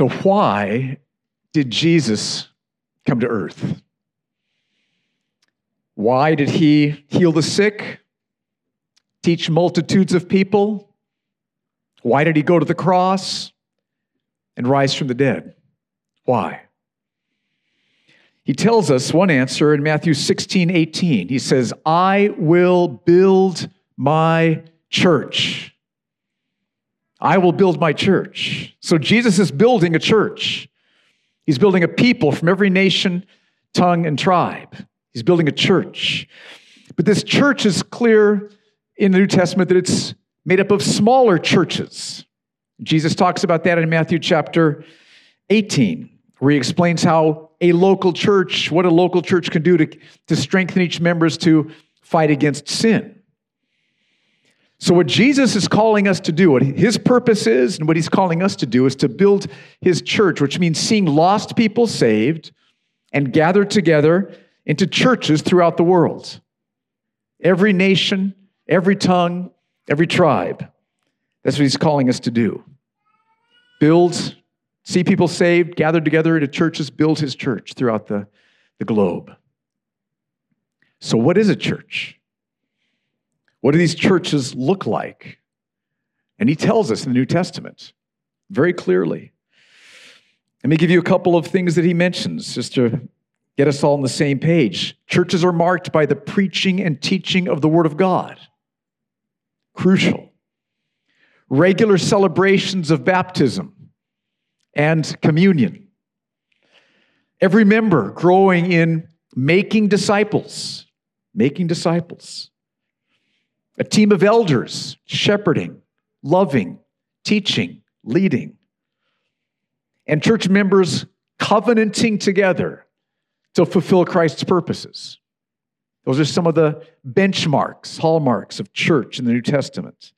So, why did Jesus come to earth? Why did he heal the sick, teach multitudes of people? Why did he go to the cross and rise from the dead? Why? He tells us one answer in Matthew 16, 18. He says, I will build my church. I will build my church. So Jesus is building a church. He's building a people from every nation, tongue, and tribe. He's building a church. But this church is clear in the New Testament that it's made up of smaller churches. Jesus talks about that in Matthew chapter 18, where he explains how a local church, what a local church can do to, to strengthen each members to fight against sin. So, what Jesus is calling us to do, what his purpose is, and what he's calling us to do, is to build his church, which means seeing lost people saved and gathered together into churches throughout the world. Every nation, every tongue, every tribe. That's what he's calling us to do. Build, see people saved, gathered together into churches, build his church throughout the, the globe. So, what is a church? What do these churches look like? And he tells us in the New Testament very clearly. Let me give you a couple of things that he mentions just to get us all on the same page. Churches are marked by the preaching and teaching of the Word of God. Crucial. Regular celebrations of baptism and communion. Every member growing in making disciples, making disciples. A team of elders shepherding, loving, teaching, leading. And church members covenanting together to fulfill Christ's purposes. Those are some of the benchmarks, hallmarks of church in the New Testament.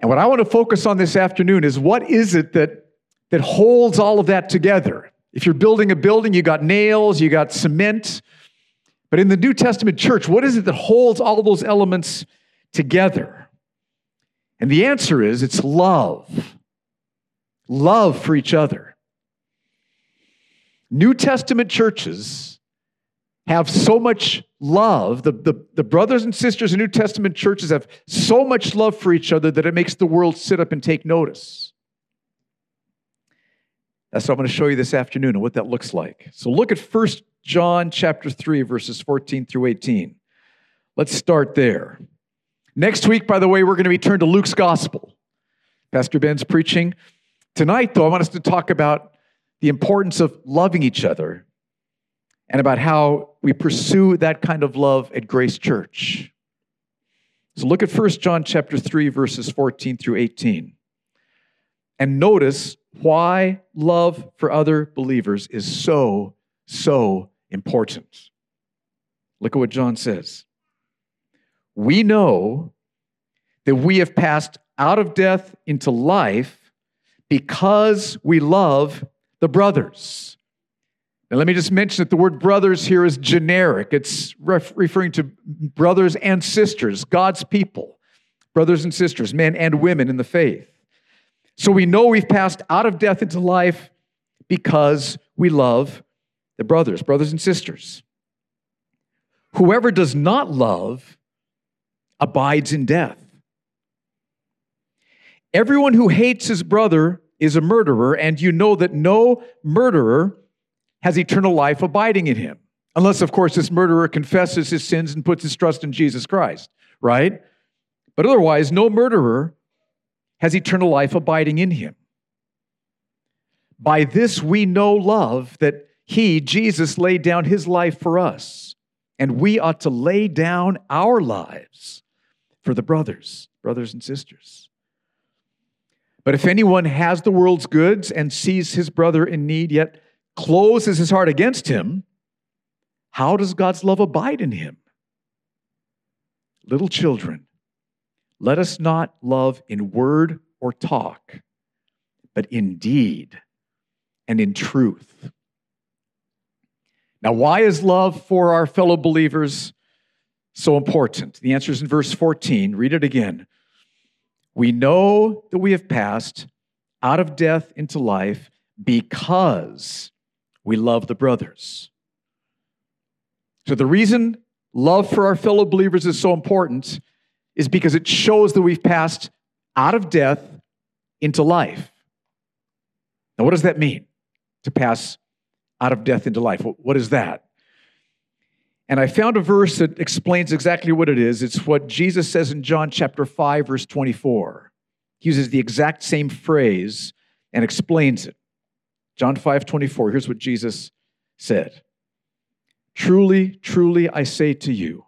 And what I want to focus on this afternoon is what is it that, that holds all of that together? If you're building a building, you got nails, you got cement. But in the New Testament church, what is it that holds all those elements together? And the answer is it's love. Love for each other. New Testament churches have so much love. The, the, the, brothers and sisters in New Testament churches have so much love for each other that it makes the world sit up and take notice. That's what I'm going to show you this afternoon and what that looks like. So look at 1 John chapter 3, verses 14 through 18. Let's start there. Next week, by the way, we're going to be turned to Luke's gospel. Pastor Ben's preaching. Tonight, though, I want us to talk about the importance of loving each other and about how we pursue that kind of love at Grace Church. So look at 1 John chapter 3 verses 14 through 18. And notice why love for other believers is so so important. Look at what John says. We know that we have passed out of death into life because we love the brothers. Now, let me just mention that the word brothers here is generic. It's ref- referring to brothers and sisters, God's people, brothers and sisters, men and women in the faith. So we know we've passed out of death into life because we love the brothers, brothers and sisters. Whoever does not love abides in death. Everyone who hates his brother is a murderer, and you know that no murderer has eternal life abiding in him. Unless, of course, this murderer confesses his sins and puts his trust in Jesus Christ, right? But otherwise, no murderer has eternal life abiding in him. By this we know love, that he, Jesus, laid down his life for us, and we ought to lay down our lives for the brothers, brothers and sisters. But if anyone has the world's goods and sees his brother in need, yet closes his heart against him, how does God's love abide in him? Little children, let us not love in word or talk, but in deed and in truth. Now, why is love for our fellow believers so important? The answer is in verse 14. Read it again. We know that we have passed out of death into life because we love the brothers. So, the reason love for our fellow believers is so important is because it shows that we've passed out of death into life. Now, what does that mean to pass out of death into life? What is that? And I found a verse that explains exactly what it is. It's what Jesus says in John chapter 5, verse 24. He uses the exact same phrase and explains it. John 5, 24. Here's what Jesus said Truly, truly, I say to you,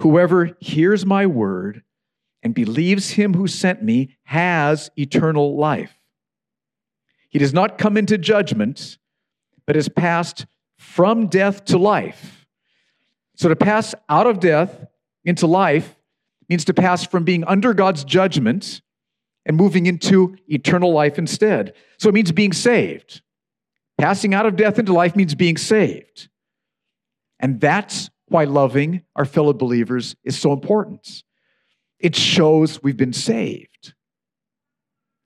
whoever hears my word and believes him who sent me has eternal life. He does not come into judgment, but has passed from death to life. So to pass out of death into life means to pass from being under God's judgment and moving into eternal life instead. So it means being saved. Passing out of death into life means being saved. And that's why loving our fellow believers is so important. It shows we've been saved.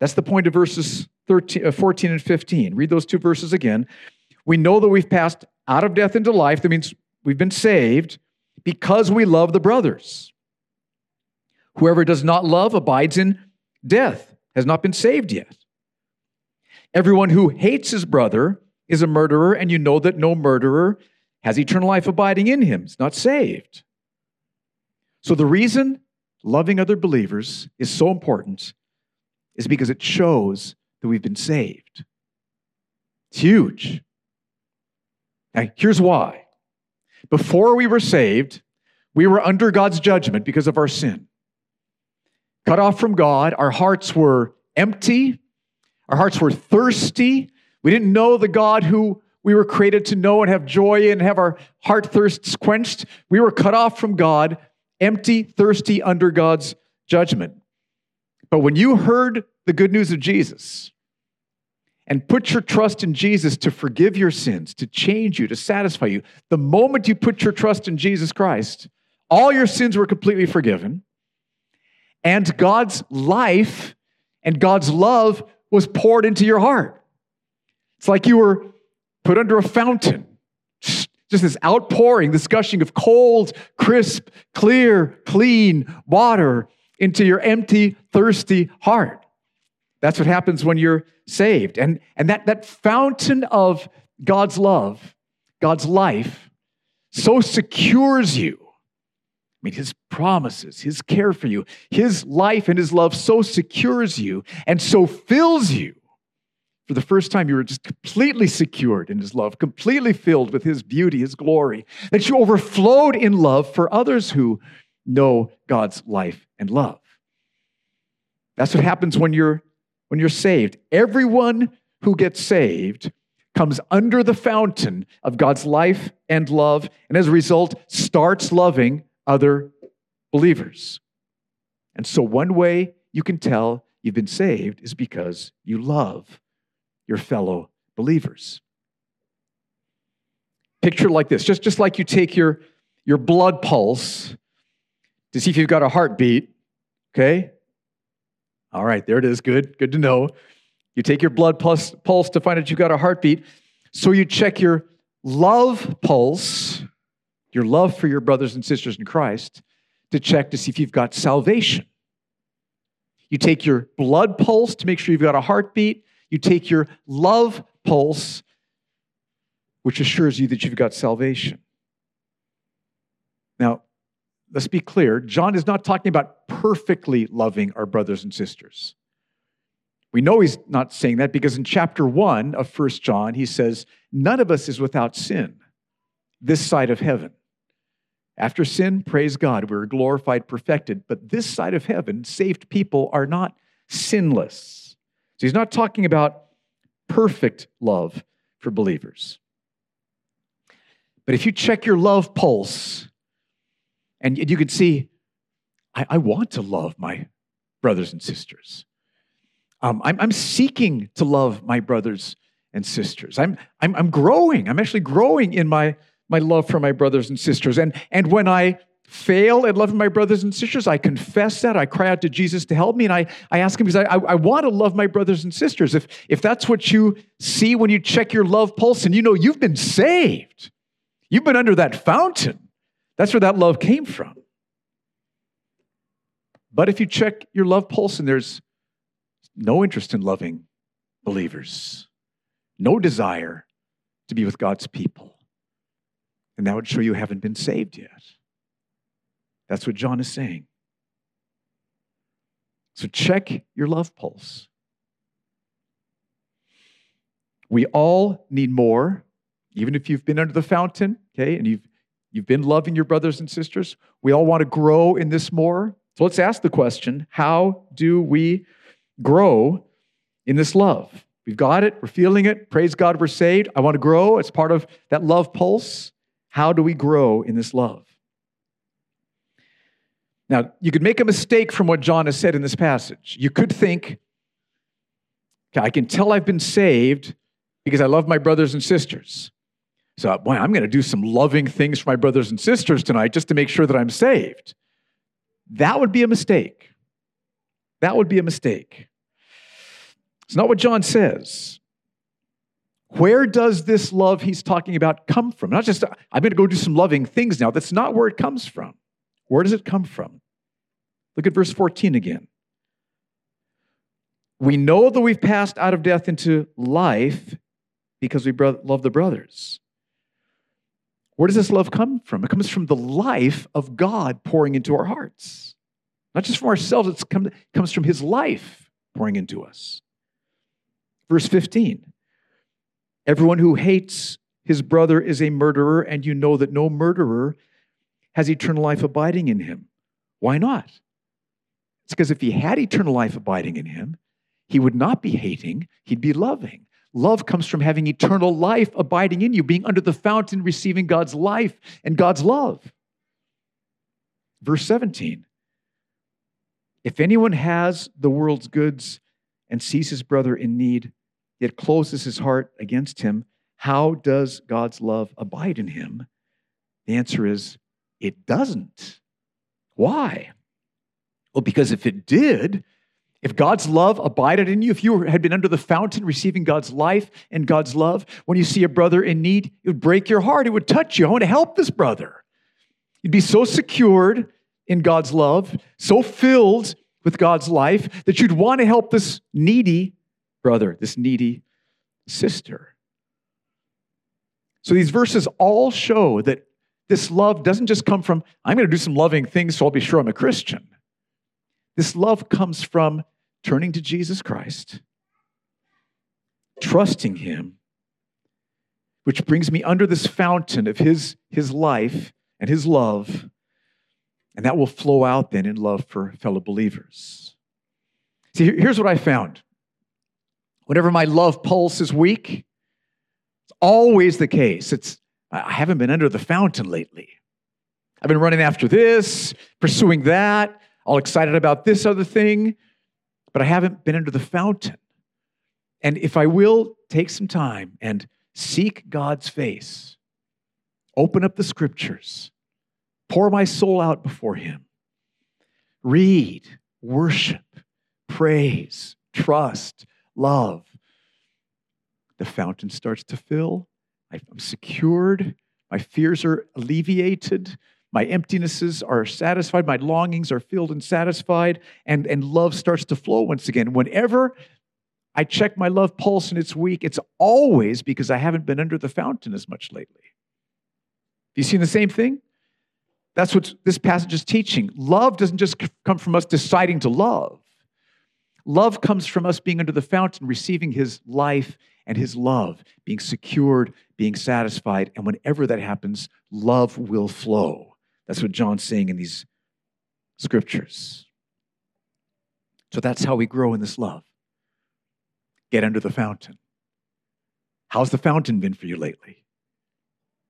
That's the point of verses 13, uh, 14 and 15. Read those two verses again. We know that we've passed out of death into life. That means we've been saved because we love the brothers. Whoever does not love abides in death, has not been saved yet. Everyone who hates his brother is a murderer, and you know that no murderer has eternal life abiding in him. It's not saved. So the reason loving other believers is so important is because it shows that we've been saved. It's huge. Now, here's why. Before we were saved, we were under God's judgment because of our sin. Cut off from God, our hearts were empty, our hearts were thirsty. We didn't know the God who we were created to know and have joy in, have our heart thirsts quenched. We were cut off from God, empty, thirsty, under God's judgment. But when you heard the good news of Jesus and put your trust in Jesus to forgive your sins, to change you, to satisfy you, the moment you put your trust in Jesus Christ, all your sins were completely forgiven. And God's life and God's love was poured into your heart. It's like you were put under a fountain. Just this outpouring, this gushing of cold, crisp, clear, clean water into your empty, thirsty heart. That's what happens when you're saved. And, and that, that fountain of God's love, God's life, so secures you. I mean, his promises, his care for you, his life and his love so secures you and so fills you for the first time, you were just completely secured in His love, completely filled with His beauty, His glory, that you overflowed in love for others who know God's life and love. That's what happens when you're, when you're saved. Everyone who gets saved comes under the fountain of God's life and love, and as a result, starts loving other believers. And so, one way you can tell you've been saved is because you love your fellow believers. Picture like this just, just like you take your, your blood pulse to see if you've got a heartbeat, okay? All right, there it is. Good, good to know. You take your blood pulse, pulse to find out you've got a heartbeat. So you check your love pulse, your love for your brothers and sisters in Christ, to check to see if you've got salvation. You take your blood pulse to make sure you've got a heartbeat. You take your love pulse, which assures you that you've got salvation. Now, let's be clear John is not talking about perfectly loving our brothers and sisters. We know he's not saying that because in chapter 1 of First John, he says, None of us is without sin this side of heaven. After sin, praise God, we're glorified, perfected. But this side of heaven, saved people are not sinless. So he's not talking about perfect love for believers. But if you check your love pulse and you can see, I, I want to love my brothers and sisters. Um, I'm, I'm, seeking to love my brothers and sisters. I'm, I'm, I'm growing. I'm actually growing in my, my love for my brothers and sisters. And, and when I fail at loving my brothers and sisters, I confess that. I cry out to Jesus to help me. And I, I ask him because I, I, I want to love my brothers and sisters. If, if that's what you see when you check your love pulse and you know you've been saved, you've been under that fountain, that's where that love came from. But if you check your love pulse and there's no interest in loving believers, no desire to be with God's people, and that would show you haven't been saved yet. That's what John is saying. So check your love pulse. We all need more, even if you've been under the fountain, okay, and you've you've been loving your brothers and sisters. We all want to grow in this more. So let's ask the question, how do we grow in this love? We've got it, we're feeling it. Praise God, we're saved. I want to grow. It's part of that love pulse. How do we grow in this love? Now, you could make a mistake from what John has said in this passage. You could think, okay, I can tell I've been saved because I love my brothers and sisters. So, boy, I'm going to do some loving things for my brothers and sisters tonight just to make sure that I'm saved. That would be a mistake. That would be a mistake. It's not what John says. Where does this love he's talking about come from? Not just, I'm going to go do some loving things now. That's not where it comes from. Where does it come from? Look at verse 14 again. We know that we've passed out of death into life because we love the brothers. Where does this love come from? It comes from the life of God pouring into our hearts. Not just from ourselves, it comes from His life pouring into us. Verse 15 Everyone who hates his brother is a murderer, and you know that no murderer has eternal life abiding in him. Why not? It's because if he had eternal life abiding in him, he would not be hating, he'd be loving. Love comes from having eternal life abiding in you, being under the fountain, receiving God's life and God's love. Verse 17 If anyone has the world's goods and sees his brother in need, yet closes his heart against him, how does God's love abide in him? The answer is it doesn't. Why? Well, because if it did, if God's love abided in you, if you had been under the fountain receiving God's life and God's love, when you see a brother in need, it would break your heart. It would touch you. I want to help this brother. You'd be so secured in God's love, so filled with God's life, that you'd want to help this needy brother, this needy sister. So these verses all show that this love doesn't just come from, I'm going to do some loving things so I'll be sure I'm a Christian. This love comes from turning to Jesus Christ, trusting Him, which brings me under this fountain of His, his life and His love, and that will flow out then in love for fellow believers. See, here's what I found. Whenever my love pulse is weak, it's always the case. It's I haven't been under the fountain lately. I've been running after this, pursuing that, all excited about this other thing, but I haven't been under the fountain. And if I will take some time and seek God's face, open up the scriptures, pour my soul out before Him, read, worship, praise, trust, love, the fountain starts to fill. I'm secured. My fears are alleviated. My emptinesses are satisfied. My longings are filled and satisfied. And, and love starts to flow once again. Whenever I check my love pulse and it's weak, it's always because I haven't been under the fountain as much lately. You seen the same thing? That's what this passage is teaching. Love doesn't just come from us deciding to love. Love comes from us being under the fountain, receiving his life and his love, being secured, being satisfied. And whenever that happens, love will flow. That's what John's saying in these scriptures. So that's how we grow in this love. Get under the fountain. How's the fountain been for you lately?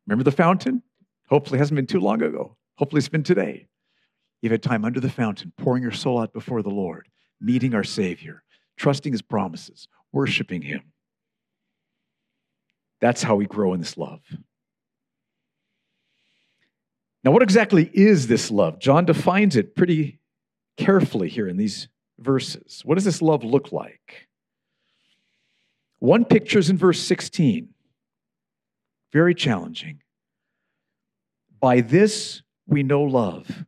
Remember the fountain? Hopefully, it hasn't been too long ago. Hopefully, it's been today. You've had time under the fountain, pouring your soul out before the Lord, meeting our Savior, trusting His promises, worshiping Him. That's how we grow in this love. Now, what exactly is this love? John defines it pretty carefully here in these verses. What does this love look like? One picture is in verse 16. Very challenging. By this we know love,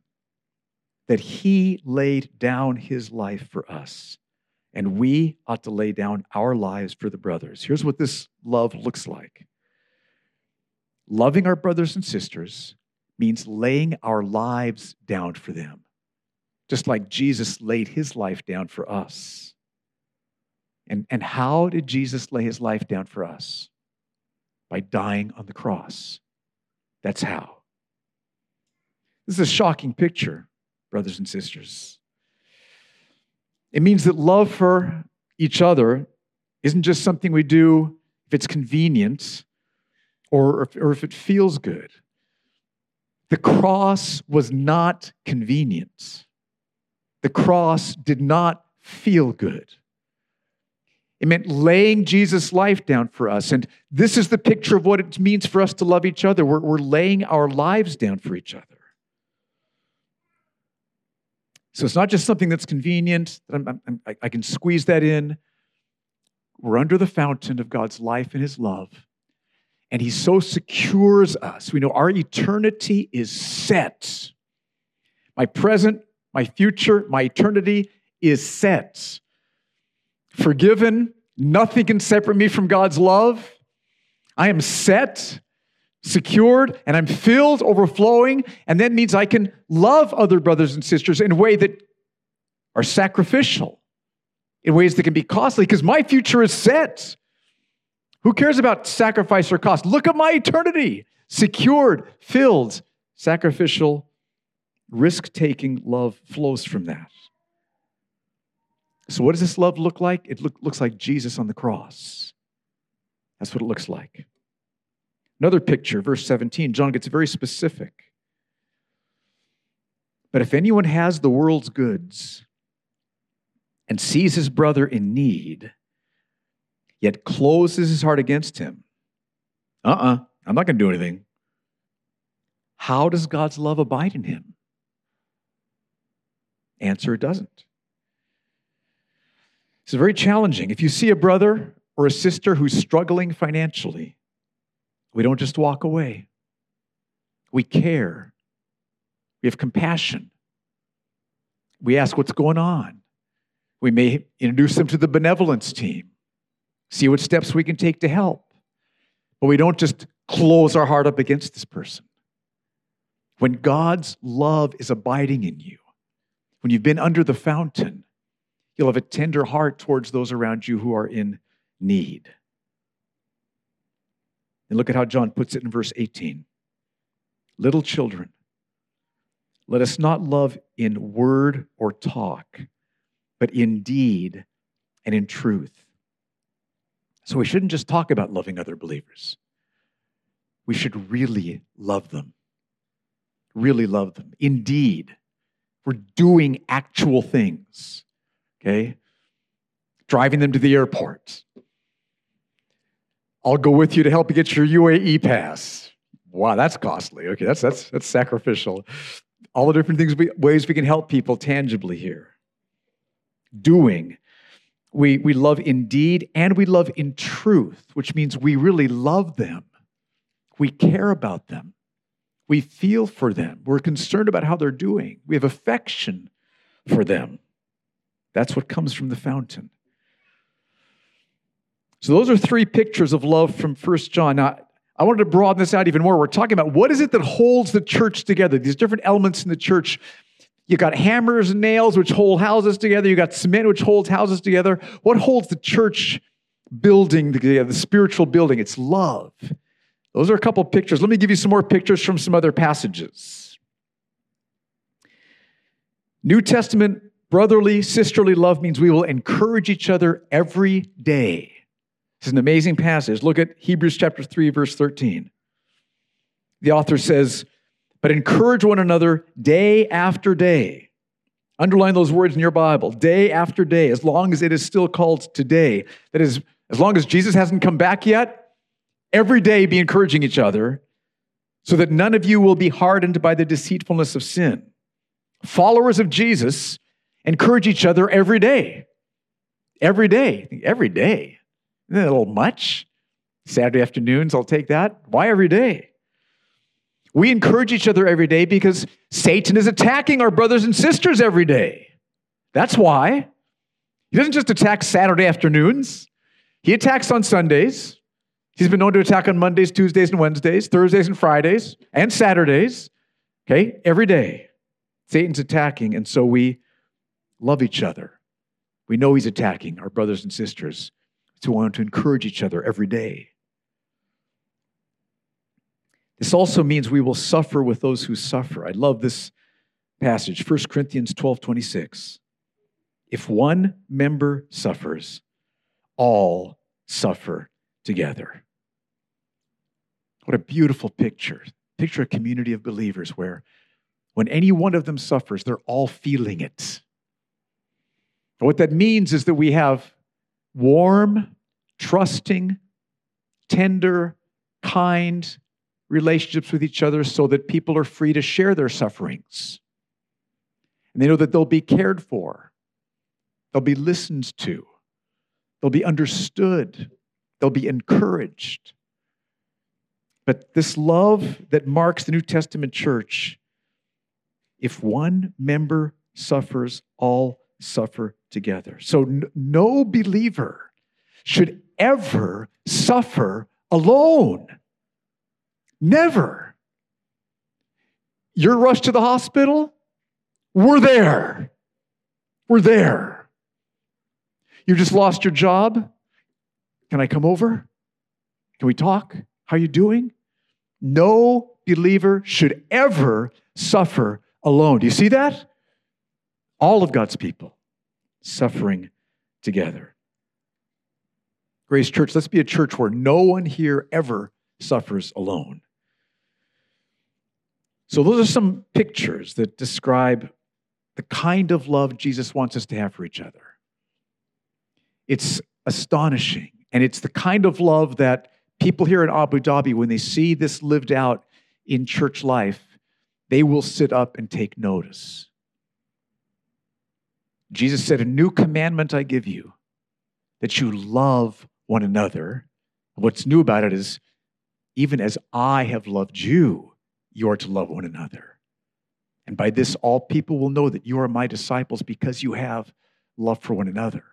that he laid down his life for us, and we ought to lay down our lives for the brothers. Here's what this love looks like loving our brothers and sisters means laying our lives down for them, just like Jesus laid his life down for us. And, and how did Jesus lay his life down for us? By dying on the cross. That's how. This is a shocking picture, brothers and sisters. It means that love for each other isn't just something we do if it's convenient or if, or if it feels good. The cross was not convenient. The cross did not feel good. It meant laying Jesus' life down for us. And this is the picture of what it means for us to love each other. We're, we're laying our lives down for each other. So it's not just something that's convenient, I'm, I'm, I can squeeze that in. We're under the fountain of God's life and His love and he so secures us. We know our eternity is set. My present, my future, my eternity is set. Forgiven, nothing can separate me from God's love. I am set, secured, and I'm filled, overflowing, and that means I can love other brothers and sisters in a way that are sacrificial, in ways that can be costly, because my future is set. Who cares about sacrifice or cost? Look at my eternity. Secured, filled, sacrificial, risk taking love flows from that. So, what does this love look like? It look, looks like Jesus on the cross. That's what it looks like. Another picture, verse 17, John gets very specific. But if anyone has the world's goods and sees his brother in need, yet closes his heart against him. Uh uh-uh, uh, i am not going to do anything. How does God's love abide in him? Answer it doesn't. It's very challenging. If you see a brother or a sister who's struggling financially, we don't just walk away. We care. We have compassion. We ask what's going on. We may introduce them to the benevolence team see what steps we can take to help. But we don't just close our heart up against this person. When God's love is abiding in you, when you've been under the fountain, you'll have a tender heart towards those around you who are in need. And look at how John puts it in verse 18 Little children, let us not love in word or talk, but in deed and in truth. So we shouldn't just talk about loving other believers. We should really love them. Really love them. Indeed, we're doing actual things, okay? Driving them to the airport. I'll go with you to help you get your UAE pass. Wow, that's costly. Okay, that's that's that's sacrificial. All the different things, we, ways we can help people tangibly here. Doing we, we love in deed and we love in truth, which means we really love them. We care about them. We feel for them. We're concerned about how they're doing. We have affection for them. That's what comes from the fountain. So, those are three pictures of love from First John. Now, I wanted to broaden this out even more. We're talking about what is it that holds the church together, these different elements in the church you got hammers and nails, which hold houses together. You got cement, which holds houses together. What holds the church building together, the spiritual building? It's love. Those are a couple pictures. Let me give you some more pictures from some other passages. New Testament brotherly, sisterly love means we will encourage each other every day. This is an amazing passage. Look at Hebrews chapter 3, verse 13. The author says, but encourage one another day after day. Underline those words in your Bible day after day, as long as it is still called today. That is, as long as Jesus hasn't come back yet, every day be encouraging each other. so that none of you will be hardened by the deceitfulness of sin. Followers of Jesus encourage each other every day. Every day. Every day. Isn't that a little much? Saturday afternoons, I'll take that. Why every day? We encourage each other every day because Satan is attacking our brothers and sisters every day. That's why. He doesn't just attack Saturday afternoons, he attacks on Sundays. He's been known to attack on Mondays, Tuesdays, and Wednesdays, Thursdays, and Fridays, and Saturdays. Okay, every day. Satan's attacking, and so we love each other. We know he's attacking our brothers and sisters. So we want to encourage each other every day. This also means we will suffer with those who suffer. I love this passage, 1 Corinthians 12 26. If one member suffers, all suffer together. What a beautiful picture. Picture a community of believers where when any one of them suffers, they're all feeling it. What that means is that we have warm, trusting, tender, kind relationships with each other so that people are free to share their sufferings. And they know that they'll be cared for, they'll be listened to, they'll be understood, they'll be encouraged. But this love that marks the New Testament church, if one member suffers, all suffer together. So no believer should ever suffer alone. Never. You're rushed to the hospital, we're there. We're there. You just lost your job. Can I come over? Can we talk? How are you doing? No believer should ever suffer alone. Do you see that? All of God's people suffering together. Grace Church, let's be a church where no one here ever suffers alone. So, those are some pictures that describe the kind of love Jesus wants us to have for each other. It's astonishing, and it's the kind of love that people here in Abu Dhabi, when they see this lived out in church life, they will sit up and take notice. Jesus said, A new commandment I give you, that you love one another. What's new about it is, even as I have loved you, you are to love one another. And by this, all people will know that you are my disciples because you have love for one another.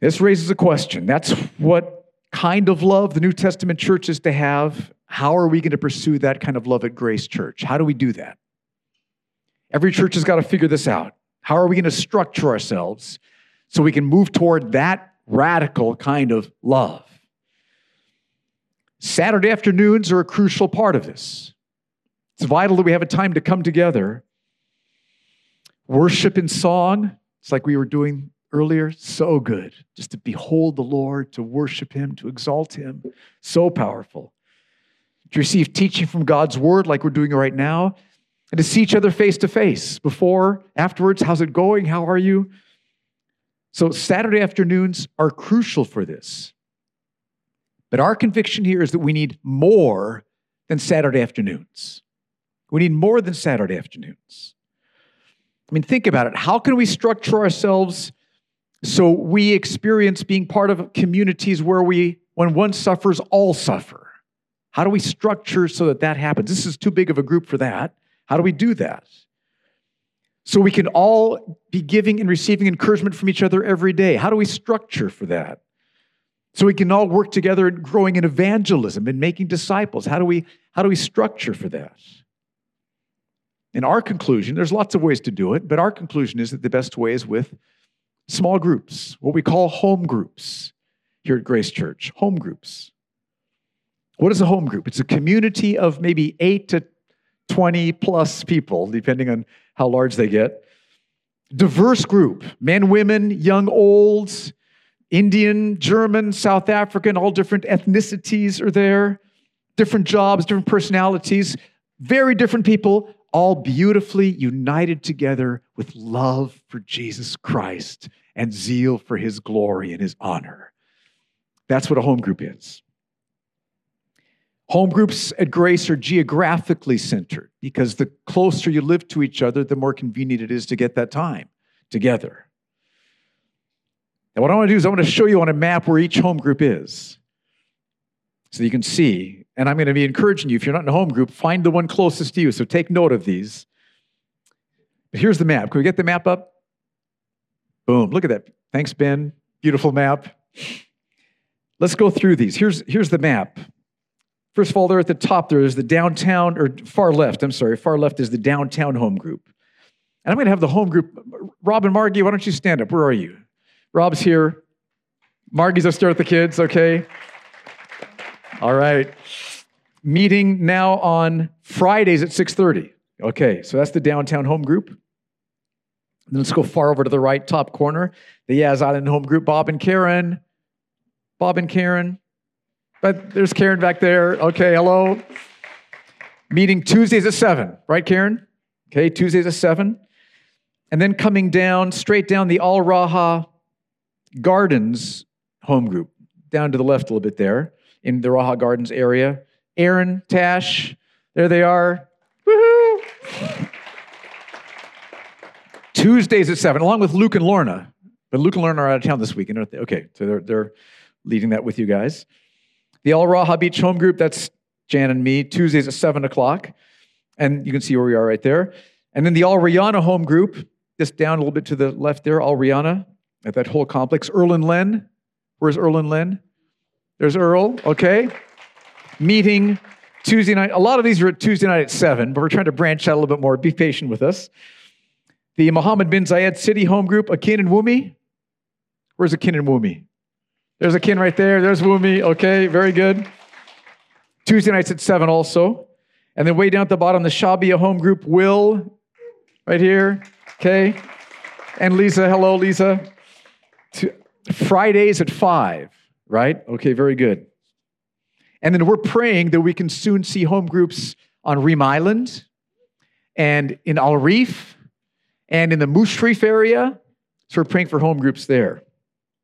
This raises a question. That's what kind of love the New Testament church is to have. How are we going to pursue that kind of love at Grace Church? How do we do that? Every church has got to figure this out. How are we going to structure ourselves so we can move toward that radical kind of love? Saturday afternoons are a crucial part of this. It's vital that we have a time to come together. Worship in song, it's like we were doing earlier, so good. Just to behold the Lord, to worship Him, to exalt Him, so powerful. To receive teaching from God's Word, like we're doing right now, and to see each other face to face before, afterwards. How's it going? How are you? So, Saturday afternoons are crucial for this. But our conviction here is that we need more than Saturday afternoons. We need more than Saturday afternoons. I mean, think about it. How can we structure ourselves so we experience being part of communities where we, when one suffers, all suffer? How do we structure so that that happens? This is too big of a group for that. How do we do that? So we can all be giving and receiving encouragement from each other every day. How do we structure for that? So we can all work together in growing in evangelism and making disciples. How do we how do we structure for that? In our conclusion, there's lots of ways to do it, but our conclusion is that the best way is with small groups, what we call home groups here at Grace Church. Home groups. What is a home group? It's a community of maybe 8 to 20 plus people, depending on how large they get. Diverse group men, women, young, olds, Indian, German, South African, all different ethnicities are there, different jobs, different personalities, very different people, all beautifully united together with love for Jesus Christ and zeal for his glory and his honor. That's what a home group is. Home groups at Grace are geographically centered because the closer you live to each other, the more convenient it is to get that time together. Now, what I want to do is I want to show you on a map where each home group is so you can see. And I'm going to be encouraging you, if you're not in a home group, find the one closest to you. So take note of these. But here's the map. Can we get the map up? Boom. Look at that. Thanks, Ben. Beautiful map. Let's go through these. Here's, here's the map. First of all, there at the top, there is the downtown, or far left, I'm sorry, far left is the downtown home group. And I'm going to have the home group. Rob and Margie, why don't you stand up? Where are you? Rob's here. Margie's upstairs with the kids, okay? All right. Meeting now on Fridays at 6:30. Okay, so that's the downtown home group. Then let's go far over to the right top corner. The Yas Island home group, Bob and Karen. Bob and Karen. But there's Karen back there. Okay, hello. Meeting Tuesdays at 7, right, Karen? Okay, Tuesdays at 7. And then coming down, straight down the Al Raha Gardens home group, down to the left a little bit there in the Raha Gardens area. Aaron, Tash, there they are. Woohoo! Tuesdays at 7, along with Luke and Lorna. But Luke and Lorna are out of town this weekend. Okay, so they're, they're leading that with you guys. The Al Raha Beach Home Group, that's Jan and me, Tuesdays at 7 o'clock. And you can see where we are right there. And then the Al Rihanna Home Group, just down a little bit to the left there, Al Rihanna, at that whole complex. Earl and Len, where's Earl and Len? There's Earl, okay. Meeting Tuesday night. A lot of these are Tuesday night at 7, but we're trying to branch out a little bit more. Be patient with us. The Mohammed bin Zayed City Home Group, Akin and Wumi. Where's Akin and Wumi? There's Akin right there. There's Wumi. Okay, very good. Tuesday nights at 7 also. And then way down at the bottom, the Shabia home group, Will, right here. Okay. And Lisa, hello, Lisa. Fridays at 5, right? Okay, very good. And then we're praying that we can soon see home groups on Reem Island and in Al Reef and in the Moose Reef area. So we're praying for home groups there.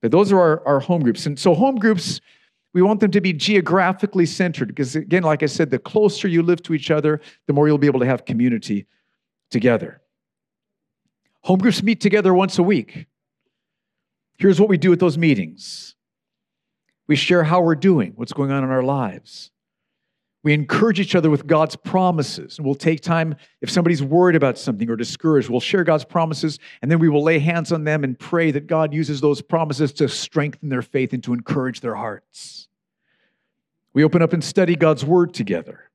But those are our, our home groups. And so home groups, we want them to be geographically centered because, again, like I said, the closer you live to each other, the more you'll be able to have community together. Home groups meet together once a week. Here's what we do at those meetings we share how we're doing, what's going on in our lives. We encourage each other with God's promises. And we'll take time, if somebody's worried about something or discouraged, we'll share God's promises and then we will lay hands on them and pray that God uses those promises to strengthen their faith and to encourage their hearts. We open up and study God's word together.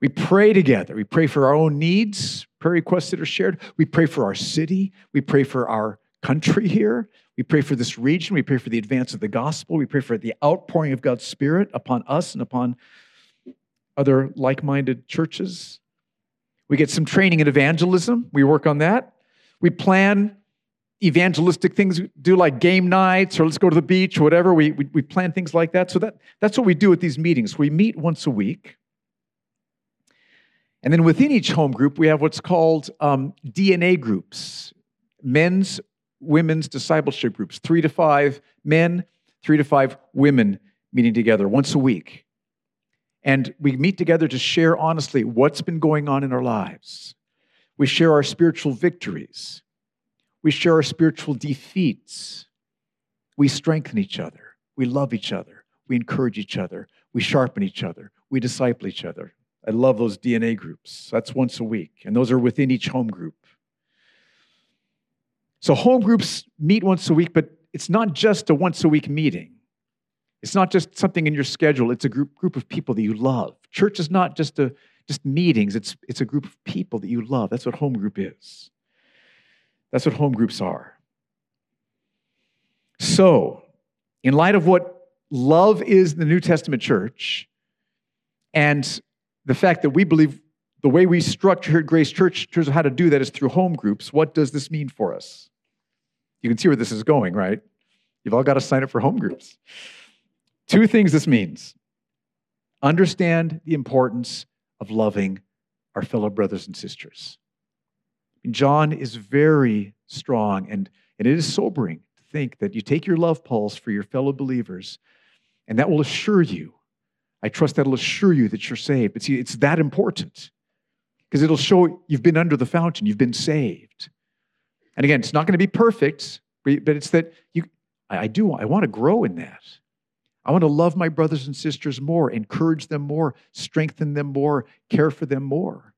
We pray together. We pray for our own needs, prayer requests that are shared. We pray for our city. We pray for our country here. We pray for this region. We pray for the advance of the gospel. We pray for the outpouring of God's Spirit upon us and upon other like minded churches. We get some training in evangelism. We work on that. We plan evangelistic things, do like game nights or let's go to the beach or whatever. We, we, we plan things like that. So that, that's what we do at these meetings. We meet once a week. And then within each home group, we have what's called um, DNA groups men's, women's discipleship groups, three to five men, three to five women meeting together once a week. And we meet together to share honestly what's been going on in our lives. We share our spiritual victories. We share our spiritual defeats. We strengthen each other. We love each other. We encourage each other. We sharpen each other. We disciple each other. I love those DNA groups. That's once a week, and those are within each home group. So, home groups meet once a week, but it's not just a once a week meeting. It's not just something in your schedule, it's a group, group of people that you love. Church is not just, a, just meetings, it's, it's a group of people that you love. That's what home group is. That's what home groups are. So, in light of what love is in the New Testament church, and the fact that we believe the way we structure Grace Church, in terms of how to do that, is through home groups, what does this mean for us? You can see where this is going, right? You've all got to sign up for home groups. Two things this means understand the importance of loving our fellow brothers and sisters. John is very strong, and, and it is sobering to think that you take your love pulse for your fellow believers, and that will assure you I trust that'll assure you that you're saved. But see, it's that important because it'll show you've been under the fountain, you've been saved. And again, it's not going to be perfect, but it's that you, I, do, I want to grow in that. I want to love my brothers and sisters more, encourage them more, strengthen them more, care for them more.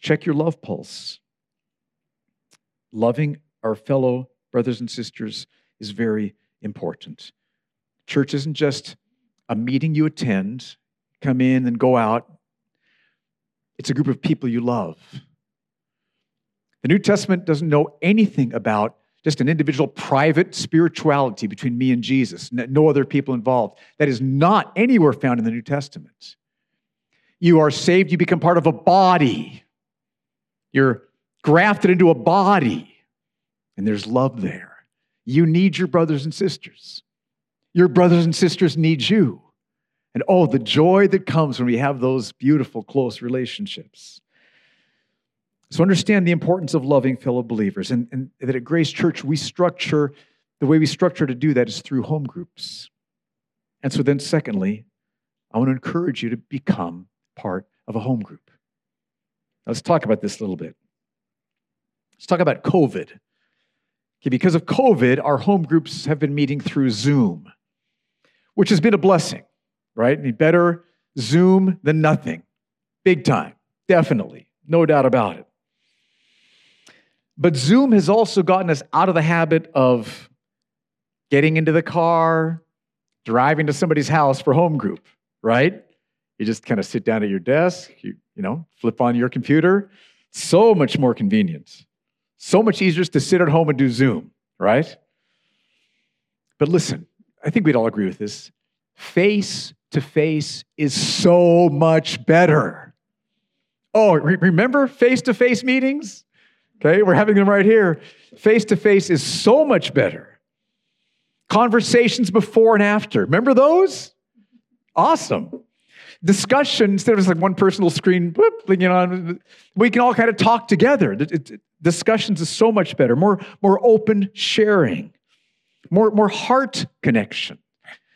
Check your love pulse. Loving our fellow brothers and sisters is very important. Church isn't just a meeting you attend, come in and go out. It's a group of people you love. The New Testament doesn't know anything about just an individual private spirituality between me and Jesus, no other people involved. That is not anywhere found in the New Testament. You are saved, you become part of a body. You're grafted into a body, and there's love there. You need your brothers and sisters. Your brothers and sisters need you. And oh, the joy that comes when we have those beautiful, close relationships. So understand the importance of loving fellow believers, and, and that at Grace Church, we structure, the way we structure to do that is through home groups. And so then, secondly, I want to encourage you to become part of a home group. Now, let's talk about this a little bit. Let's talk about COVID. Okay, because of COVID, our home groups have been meeting through Zoom which has been a blessing, right? I mean, better Zoom than nothing. Big time, definitely, no doubt about it. But Zoom has also gotten us out of the habit of getting into the car, driving to somebody's house for home group, right? You just kind of sit down at your desk, you, you know, flip on your computer. So much more convenient. So much easier to sit at home and do Zoom, right? But listen, I think we'd all agree with this. Face to face is so much better. Oh, re- remember face to face meetings? Okay, we're having them right here. Face to face is so much better. Conversations before and after. Remember those? Awesome. Discussion, instead of just like one personal screen, whoop, you know, we can all kind of talk together. Discussions is so much better, more, more open sharing more, more heart connection,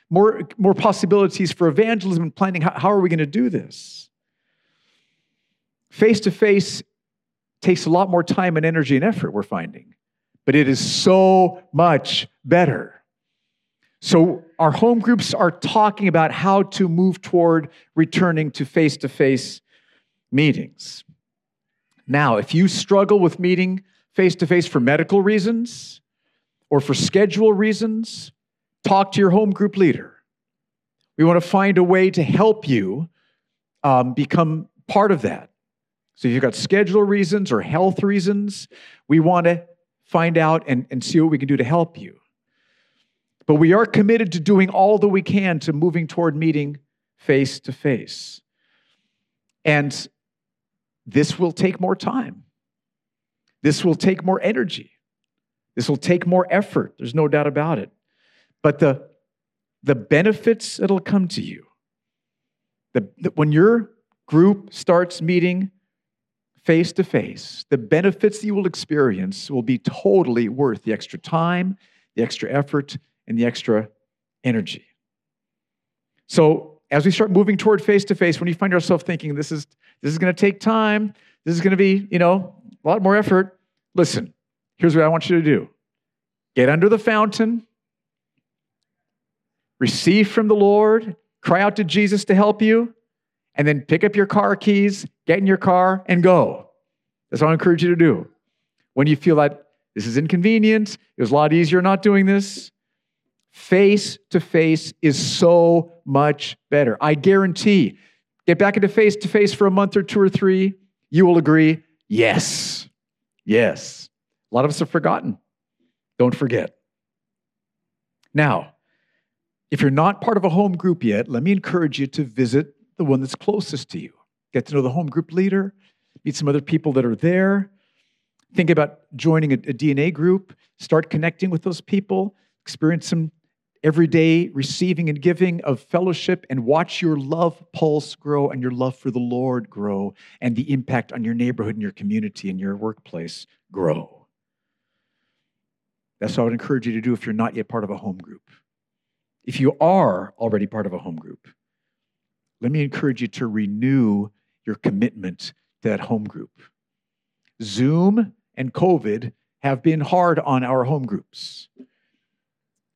more, more possibilities for evangelism and planning. How, how are we going to do this? Face to face takes a lot more time and energy and effort, we're finding, but it is so much better. So, our home groups are talking about how to move toward returning to face to face meetings. Now, if you struggle with meeting face to face for medical reasons, or for schedule reasons, talk to your home group leader. We want to find a way to help you um, become part of that. So if you've got schedule reasons or health reasons, we want to find out and, and see what we can do to help you. But we are committed to doing all that we can to moving toward meeting face to face. And this will take more time. This will take more energy. This will take more effort, there's no doubt about it. But the, the benefits that'll come to you, the, the, when your group starts meeting face to face, the benefits that you will experience will be totally worth the extra time, the extra effort, and the extra energy. So, as we start moving toward face to face, when you find yourself thinking this is this is going to take time, this is going to be, you know, a lot more effort, listen. Here's what I want you to do get under the fountain, receive from the Lord, cry out to Jesus to help you, and then pick up your car keys, get in your car, and go. That's what I encourage you to do. When you feel that this is inconvenient, it was a lot easier not doing this, face to face is so much better. I guarantee, get back into face to face for a month or two or three, you will agree, yes, yes. A lot of us have forgotten. Don't forget. Now, if you're not part of a home group yet, let me encourage you to visit the one that's closest to you. Get to know the home group leader, meet some other people that are there. Think about joining a, a DNA group, start connecting with those people, experience some everyday receiving and giving of fellowship, and watch your love pulse grow and your love for the Lord grow, and the impact on your neighborhood and your community and your workplace grow. That's what I would encourage you to do if you're not yet part of a home group. If you are already part of a home group, let me encourage you to renew your commitment to that home group. Zoom and COVID have been hard on our home groups.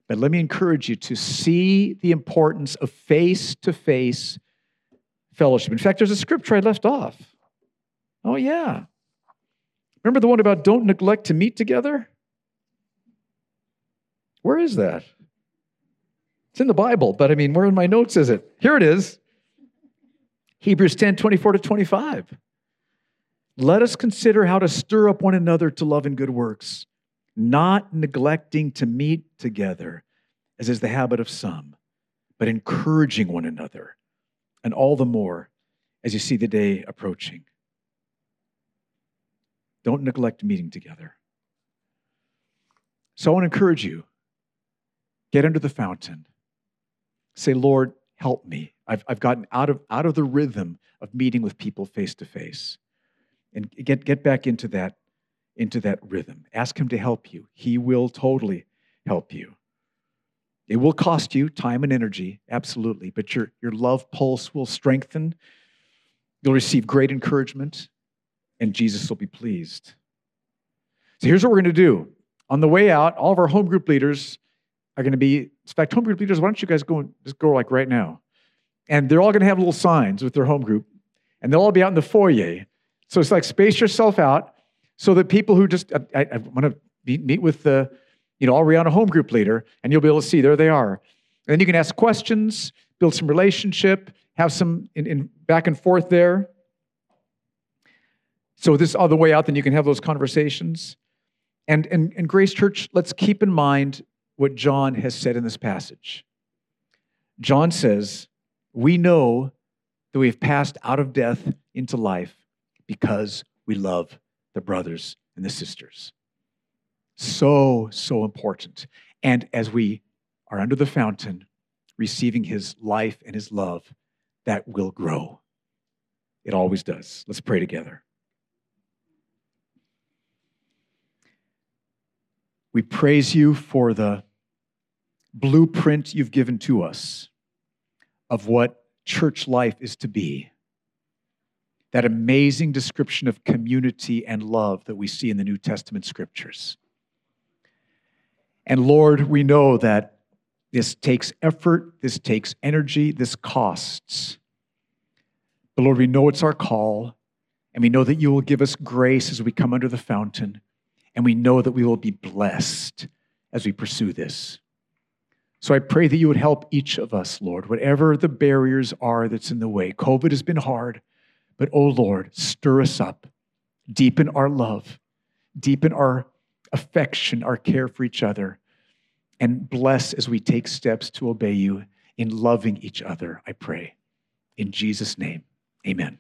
But let me encourage you to see the importance of face to face fellowship. In fact, there's a scripture I left off. Oh, yeah. Remember the one about don't neglect to meet together? Where is that? It's in the Bible, but I mean, where in my notes is it? Here it is. Hebrews 10 24 to 25. Let us consider how to stir up one another to love and good works, not neglecting to meet together, as is the habit of some, but encouraging one another, and all the more as you see the day approaching. Don't neglect meeting together. So I want to encourage you get under the fountain. Say, Lord, help me. I've, I've gotten out of, out of the rhythm of meeting with people face to face. And get, get back into that, into that rhythm. Ask Him to help you. He will totally help you. It will cost you time and energy, absolutely, but your, your love pulse will strengthen. You'll receive great encouragement, and Jesus will be pleased. So here's what we're going to do. On the way out, all of our home group leaders are going to be, in fact, home group leaders, why don't you guys go and just go like right now? And they're all going to have little signs with their home group, and they'll all be out in the foyer. So it's like space yourself out so that people who just I, I want to meet, with the, you know, Ariana home group leader, and you'll be able to see there they are. And then you can ask questions, build some relationship, have some in, in back and forth there. So this other way out, then you can have those conversations. And, and, and Grace Church, let's keep in mind what John has said in this passage. John says, we know that we've passed out of death into life because we love the brothers and the sisters. So, so important. And as we are under the fountain, receiving his life and his love, that will grow. It always does. Let's pray together. We praise you for the blueprint you've given to us of what church life is to be. That amazing description of community and love that we see in the New Testament scriptures. And Lord, we know that this takes effort, this takes energy, this costs. But Lord, we know it's our call, and we know that you will give us grace as we come under the fountain, and we know that we will be blessed as we pursue this. So I pray that you would help each of us, Lord, whatever the barriers are that's in the way. COVID has been hard, but oh Lord, stir us up, deepen our love, deepen our affection, our care for each other, and bless as we take steps to obey you in loving each other, I pray. In Jesus' name, amen.